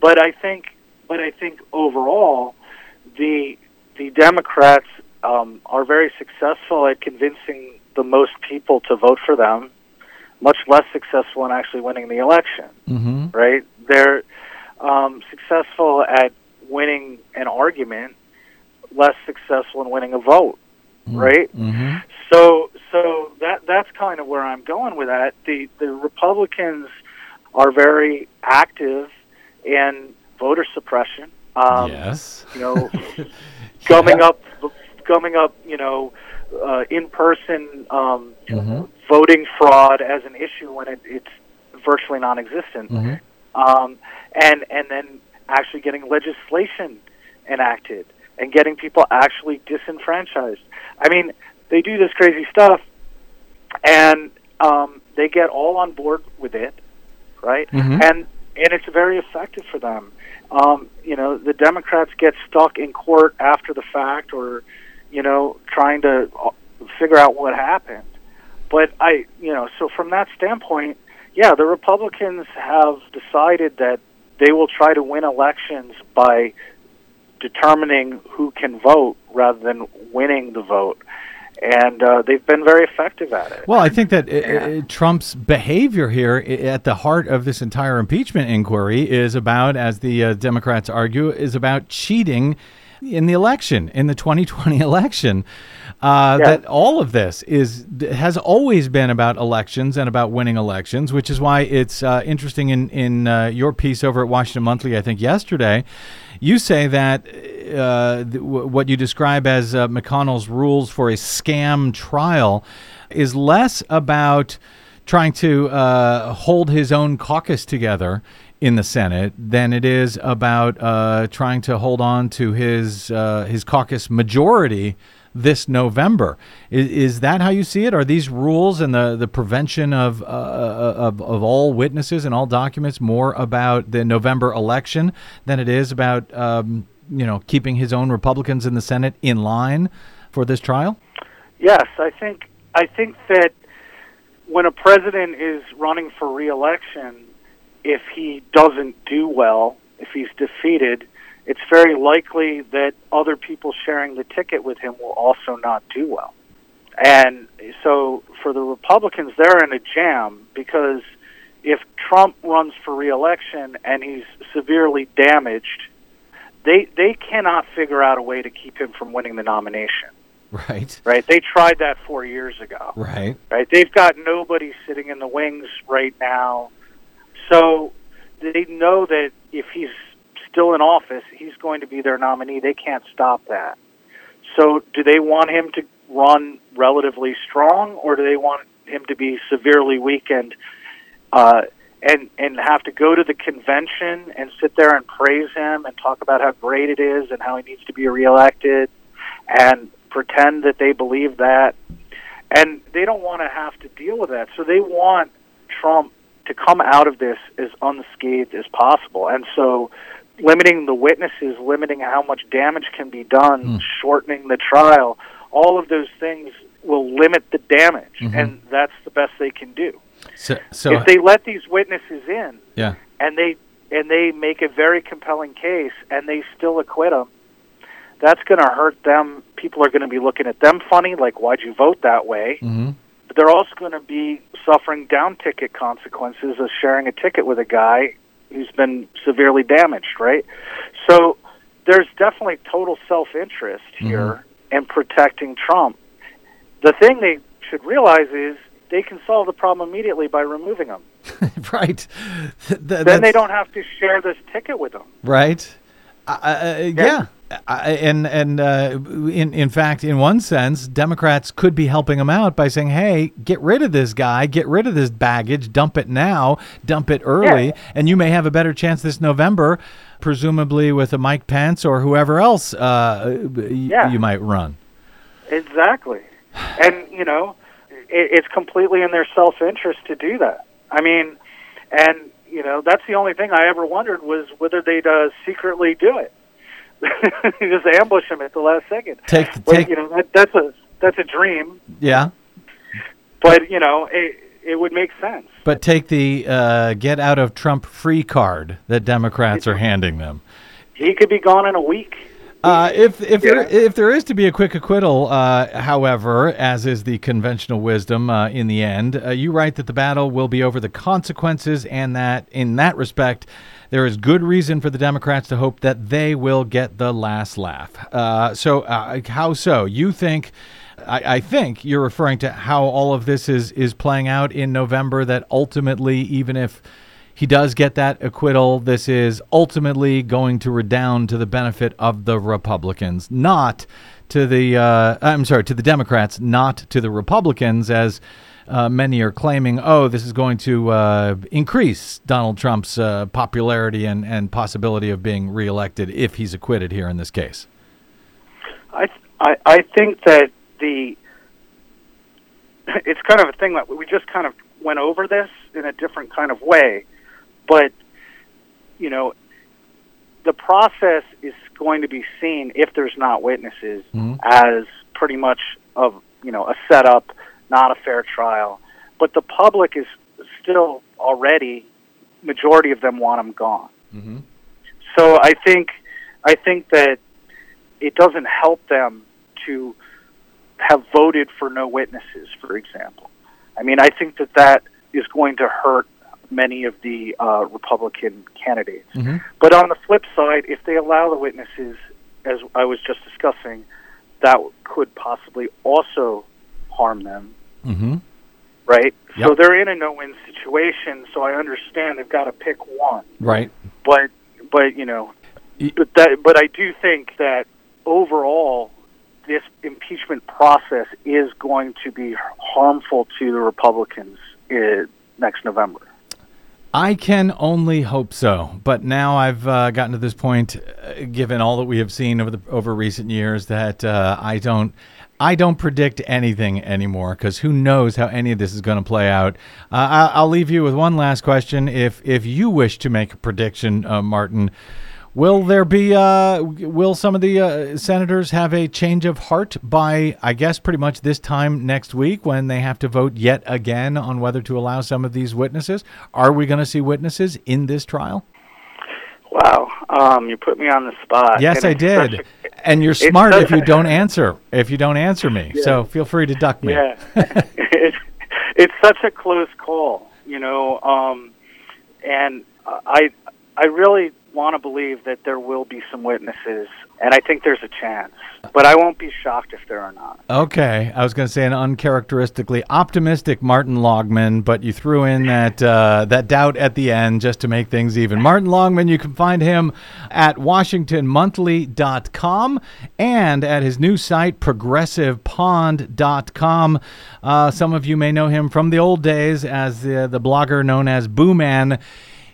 but I think, but I think overall, the the Democrats um, are very successful at convincing the most people to vote for them. Much less successful in actually winning the election. Mm-hmm. Right? They're um, successful at winning an argument, less successful in winning a vote. Mm-hmm. Right? Mm-hmm. So so that that's kind of where I'm going with that. The the Republicans are very active in voter suppression. Um, yes. You know, gumming up, gumming up. You know, uh, in-person um, mm-hmm. voting fraud as an issue when it, it's virtually non-existent, mm-hmm. um, and and then actually getting legislation enacted and getting people actually disenfranchised. I mean, they do this crazy stuff, and um, they get all on board with it, right? Mm-hmm. And and it's very effective for them. Um, you know, the Democrats get stuck in court after the fact, or you know, trying to uh, figure out what happened. But I, you know, so from that standpoint, yeah, the Republicans have decided that they will try to win elections by determining who can vote rather than winning the vote and uh, they've been very effective at it. Well, I think that yeah. Trump's behavior here, at the heart of this entire impeachment inquiry, is about, as the uh, Democrats argue, is about cheating in the election, in the 2020 election. Uh, yeah. That all of this is has always been about elections and about winning elections, which is why it's uh, interesting in in uh, your piece over at Washington Monthly, I think yesterday, you say that uh, th- what you describe as uh, McConnell's rules for a scam trial is less about trying to uh, hold his own caucus together in the Senate than it is about uh, trying to hold on to his uh, his caucus majority this November. Is, is, that how you see it? Are these rules and the, the prevention of, uh, of, of all witnesses and all documents more about the November election than it is about um, you know keeping his own Republicans in the Senate in line for this trial? Yes, I think I think that when a president is running for reelection, if he doesn't do well, if he's defeated, it's very likely that other people sharing the ticket with him will also not do well. And so for the Republicans, they're in a jam because if Trump runs for reelection and he's severely damaged, they they cannot figure out a way to keep him from winning the nomination. Right. Right. They tried that four years ago. Right. Right. They've got nobody sitting in the wings right now. So they know that if he's still in office, he's going to be their nominee. They can't stop that. So, do they want him to run relatively strong, or do they want him to be severely weakened uh, and and have to go to the convention and sit there and praise him and talk about how great it is and how he needs to be reelected and pretend that they believe that? And they don't want to have to deal with that. So they want Trump to come out of this as unscathed as possible. And so limiting the witnesses, limiting how much damage can be done, shortening the trial, all of those things will limit the damage, and that's the best they can do. So, so if they let these witnesses in yeah. and they and they make a very compelling case and they still acquit them, that's going to hurt them. People are going to be looking at them funny, like why'd you vote that way? hmm But they're also going to be suffering down ticket consequences of sharing a ticket with a guy who's been severely damaged, right? So there's definitely total self interest here in protecting Trump. The thing they should realize is they can solve the problem immediately by removing him. right. Th- Then they don't have to share this ticket with them. Right. Uh, uh, yeah. I, and and uh, in in fact, in one sense, Democrats could be helping him out by saying, "Hey, get rid of this guy, get rid of this baggage, dump it now, dump it early, Yeah. and you may have a better chance this November, presumably with a Mike Pence or whoever else uh, y- Yeah. you might run." Exactly. And, you know, it, it's completely in their self interest to do that. I mean, and, you know, that's the only thing I ever wondered was whether they'd uh, secretly do it. Just ambush them at the last second. Take But, take you know, that, that's a that's a dream, yeah, but you know, it it would make sense. but take the uh, get out of Trump free card that Democrats are handing them. He could be gone in a week. Uh, if if there, if there is to be a quick acquittal, uh, however, as is the conventional wisdom uh, in the end, uh, you write that the battle will be over the consequences, and that in that respect, there is good reason for the Democrats to hope that they will get the last laugh. Uh, so, uh, how so? You think? I, I think you're referring to how all of this is is playing out in November. That ultimately, even if he does get that acquittal, this is ultimately going to redound to the benefit of the Republicans, not to the uh, I'm sorry, to the Democrats, not to the Republicans, as uh, many are claiming. Oh, this is going to uh, increase Donald Trump's uh, popularity and, and possibility of being reelected if he's acquitted here in this case. I I I think that the it's kind of a thing that we just kind of went over this in a different kind of way, but you know, the process is going to be seen if there's not witnesses as pretty much of you know a setup, not a fair trial. But the public is still already majority of them want him gone. So I think I think that it doesn't help them to have voted for no witnesses, for example. I mean, I think that that is going to hurt many of the uh, Republican candidates. But on the flip side, if they allow the witnesses, as I was just discussing, that could possibly also harm them, Mm-hmm. right? So they're in a no-win situation. So I understand they've got to pick one Right. but but you know but that but I do think that overall this impeachment process is going to be harmful to the Republicans uh, next November. I can only hope so. But now I've uh, gotten to this point, uh, given all that we have seen over the over recent years, that uh, I don't. I don't predict anything anymore because who knows how any of this is going to play out. Uh, I- I'll leave you with one last question. If if you wish to make a prediction, uh, Martin, will there be? Uh, will some of the uh, senators have a change of heart by, I guess, pretty much this time next week when they have to vote yet again on whether to allow some of these witnesses? Are we going to see witnesses in this trial? Wow, um, you put me on the spot. Yes, And I did. such And you're smart if you don't answer. If you don't answer me, so feel free to duck me. yeah, it's it's such a close call, you know. Um, and I I really want to believe that there will be some witnesses, and I think there's a chance. But I won't be shocked if there are not. Okay, I was going to say an uncharacteristically optimistic Martin Longman, but you threw in that uh, that doubt at the end just to make things even. Martin Longman, you can find him at WashingtonMonthly.com and at his new site ProgressivePond.com. Uh, some of you may know him from the old days as the, the blogger known as Booman.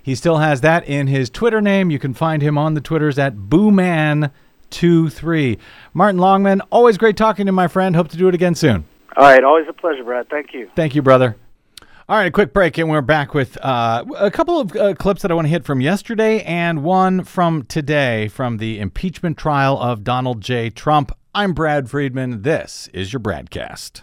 He still has that in his Twitter name. You can find him on the Twitters at Booman23. Martin Longman, always great talking to my friend. Hope to do it again soon. All right, always a pleasure, Brad. Thank you. Thank you, brother. All right, a quick break, and we're back with uh, a couple of uh, clips that I want to hit from yesterday and one from today from the impeachment trial of Donald J. Trump. I'm Brad Friedman. This is your BradCast.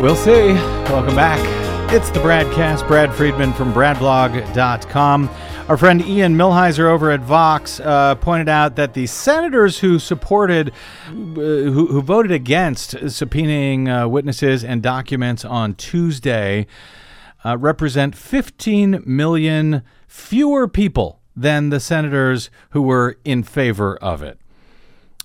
We'll see. Welcome back. It's the Bradcast. Brad Friedman from BradBlog.com. Our friend Ian Millhiser over at Vox uh, pointed out that the senators who supported, uh, who, who, voted against subpoenaing uh, witnesses and documents on Tuesday, uh, represent 15 million fewer people than the senators who were in favor of it.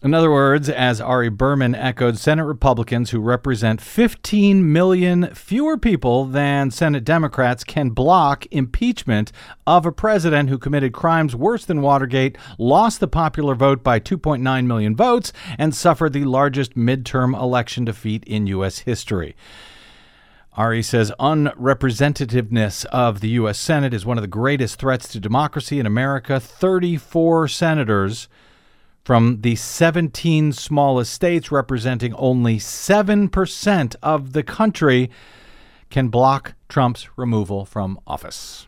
In other words, as Ari Berman echoed, Senate Republicans who represent 15 million fewer people than Senate Democrats can block impeachment of a president who committed crimes worse than Watergate, lost the popular vote by 2.9 million votes, and suffered the largest midterm election defeat in U.S. history. Ari says unrepresentativeness of the U.S. Senate is one of the greatest threats to democracy in America. 34 senators from the 17 smallest states, representing only 7% of the country, can block Trump's removal from office.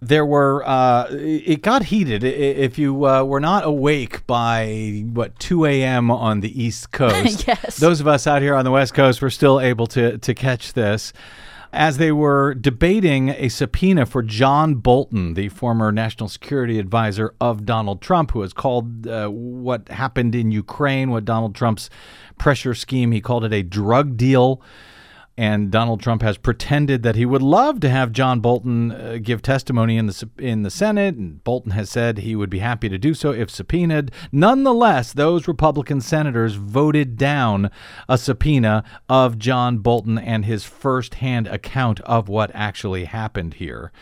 There were, uh, it got heated. If you uh, were not awake by, what, 2 a.m. on the East Coast, yes. those of us out here on the West Coast were still able to, to catch this as they were debating a subpoena for John Bolton, the former national security advisor of Donald Trump, who has called uh, what happened in Ukraine, what Donald Trump's pressure scheme, he called it a drug deal. And Donald Trump has pretended that he would love to have John Bolton uh, give testimony in the in the Senate, and Bolton has said he would be happy to do so if subpoenaed. Nonetheless, those Republican senators voted down a subpoena of John Bolton and his firsthand account of what actually happened here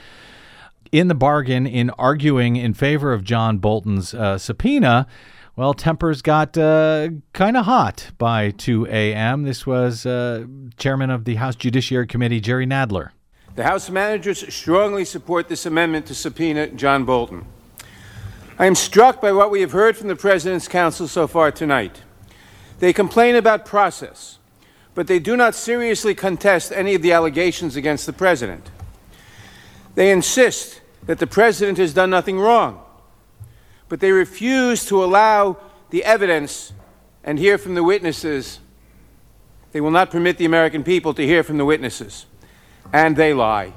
in the bargain, in arguing in favor of John Bolton's uh, subpoena, well, tempers got uh, kind of hot by 2 a.m. This was uh, Chairman of the House Judiciary Committee, Jerry Nadler. The House managers strongly support this amendment to subpoena John Bolton. I am struck by what we have heard from the President's counsel so far tonight. They complain about process, but they do not seriously contest any of the allegations against the President. They insist that the President has done nothing wrong but they refuse to allow the evidence and hear from the witnesses. They will not permit the American people to hear from the witnesses. And they lie.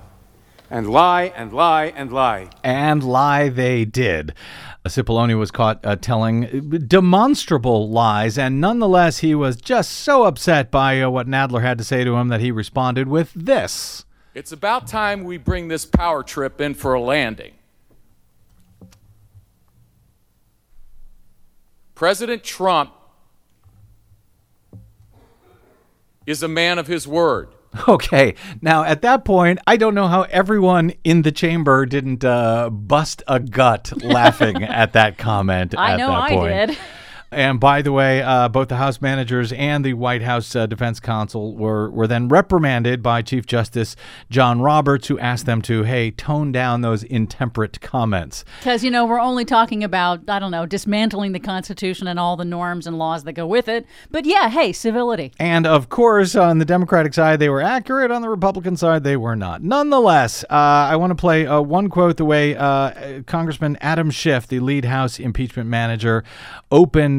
And lie and lie and lie. And lie they did. Cipollone was caught uh, telling demonstrable lies, and nonetheless, he was just so upset by uh, what Nadler had to say to him that he responded with this It's about time we bring this power trip in for a landing. President Trump is a man of his word. Okay. Now, at that point, I don't know how everyone in the chamber didn't uh, bust a gut laughing at that comment. I at know that I point. did. And by the way, uh, both the House managers and the White House uh, Defense Counsel were were then reprimanded by Chief Justice John Roberts, who asked them to, hey, tone down those intemperate comments. Because, you know, we're only talking about, I don't know, dismantling the Constitution and all the norms and laws that go with it. But yeah, hey, civility. And of course, on the Democratic side, they were accurate. On the Republican side, they were not. Nonetheless, uh, I want to play uh, one quote the way uh, Congressman Adam Schiff, the lead House impeachment manager, opened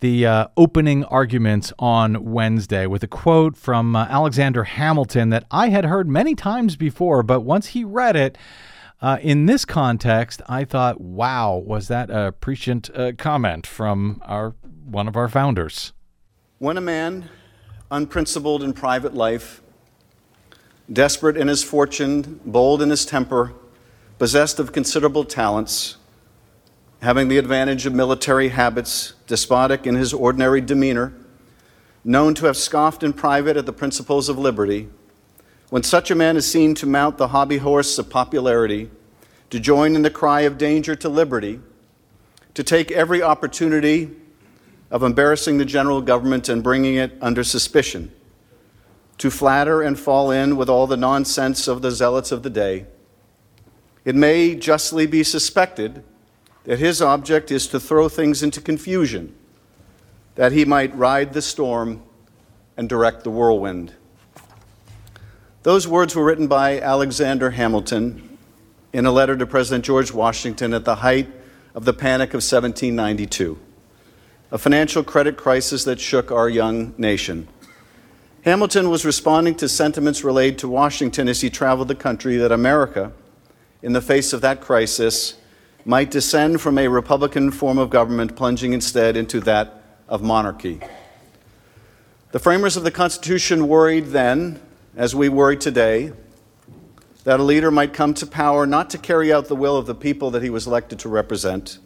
the uh, opening arguments on Wednesday with a quote from uh, Alexander Hamilton that I had heard many times before, but once he read it, uh, in this context, I thought, "Wow, was that a prescient uh, comment from our one of our founders?" When a man, unprincipled in private life, desperate in his fortune, bold in his temper, possessed of considerable talents, having the advantage of military habits, despotic in his ordinary demeanor, known to have scoffed in private at the principles of liberty, when such a man is seen to mount the hobby horse of popularity, to join in the cry of danger to liberty, to take every opportunity of embarrassing the general government and bringing it under suspicion, to flatter and fall in with all the nonsense of the zealots of the day, it may justly be suspected that his object is to throw things into confusion, that he might ride the storm and direct the whirlwind. Those words were written by Alexander Hamilton in a letter to President George Washington at the height of the Panic of 1792, a financial credit crisis that shook our young nation. Hamilton was responding to sentiments relayed to Washington as he traveled the country that America, in the face of that crisis, might descend from a Republican form of government, plunging instead into that of monarchy. The framers of the Constitution worried then, as we worry today, that a leader might come to power not to carry out the will of the people that he was elected to represent,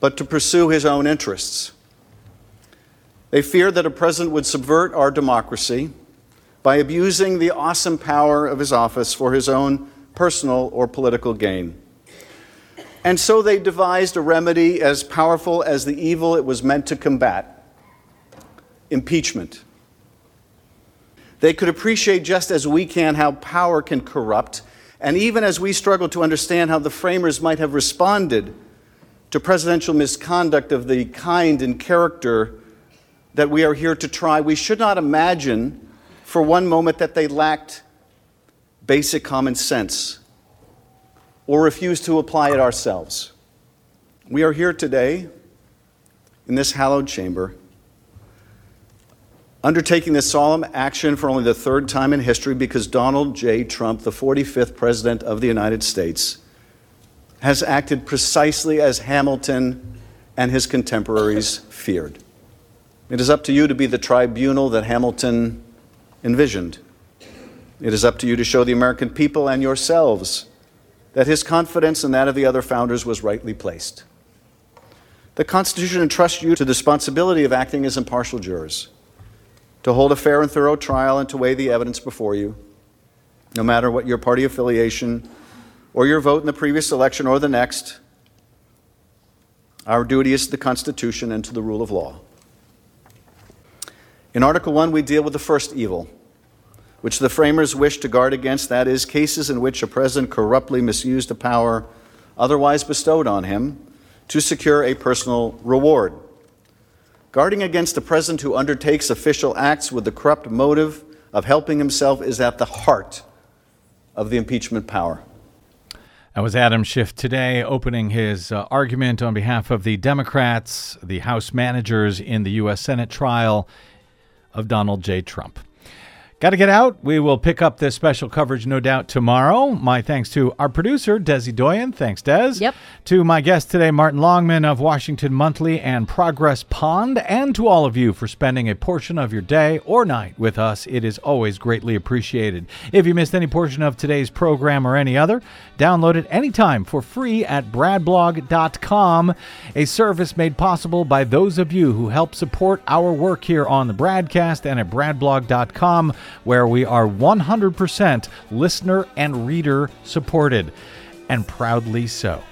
but to pursue his own interests. They feared that a president would subvert our democracy by abusing the awesome power of his office for his own personal or political gain. And so they devised a remedy as powerful as the evil it was meant to combat impeachment. They could appreciate just as we can how power can corrupt, and even as we struggle to understand how the framers might have responded to presidential misconduct of the kind and character that we are here to try, we should not imagine for one moment that they lacked basic common sense or refuse to apply it ourselves. We are here today in this hallowed chamber undertaking this solemn action for only the third time in history because Donald J. Trump, the 45th President of the United States, has acted precisely as Hamilton and his contemporaries feared. It is up to you to be the tribunal that Hamilton envisioned. It is up to you to show the American people and yourselves that his confidence and that of the other founders was rightly placed. The Constitution entrusts you to the responsibility of acting as impartial jurors to hold a fair and thorough trial and to weigh the evidence before you, no matter what your party affiliation or your vote in the previous election or the next. Our duty is to the Constitution and to the rule of law. In Article 1, we deal with the first evil, which the framers wished to guard against that is, cases in which a president corruptly misused a power otherwise bestowed on him to secure a personal reward. Guarding against a president who undertakes official acts with the corrupt motive of helping himself is at the heart of the impeachment power. That was Adam Schiff today opening his uh, argument on behalf of the Democrats, the House managers in the U.S. Senate trial of Donald J. Trump. Got to get out. We will pick up this special coverage, no doubt, tomorrow. My thanks to our producer, Desi Doyen. Thanks, Des. Yep. To my guest today, Martin Longman of Washington Monthly and Progress Pond, and to all of you for spending a portion of your day or night with us. It is always greatly appreciated. If you missed any portion of today's program or any other, download it anytime for free at bradblog.com, a service made possible by those of you who help support our work here on the BradCast and at bradblog.com where we are 100% listener and reader supported, and proudly so.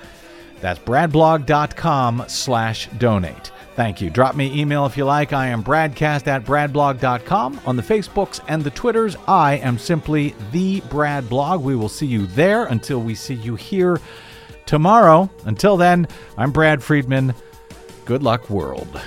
That's bradblog.com slash donate. Thank you. Drop me email if you like. I am bradcast at bradblog.com. On the Facebooks and the Twitters, I am simply the Brad Blog. We will see you there until we see you here tomorrow. Until then, I'm Brad Friedman. Good luck, world.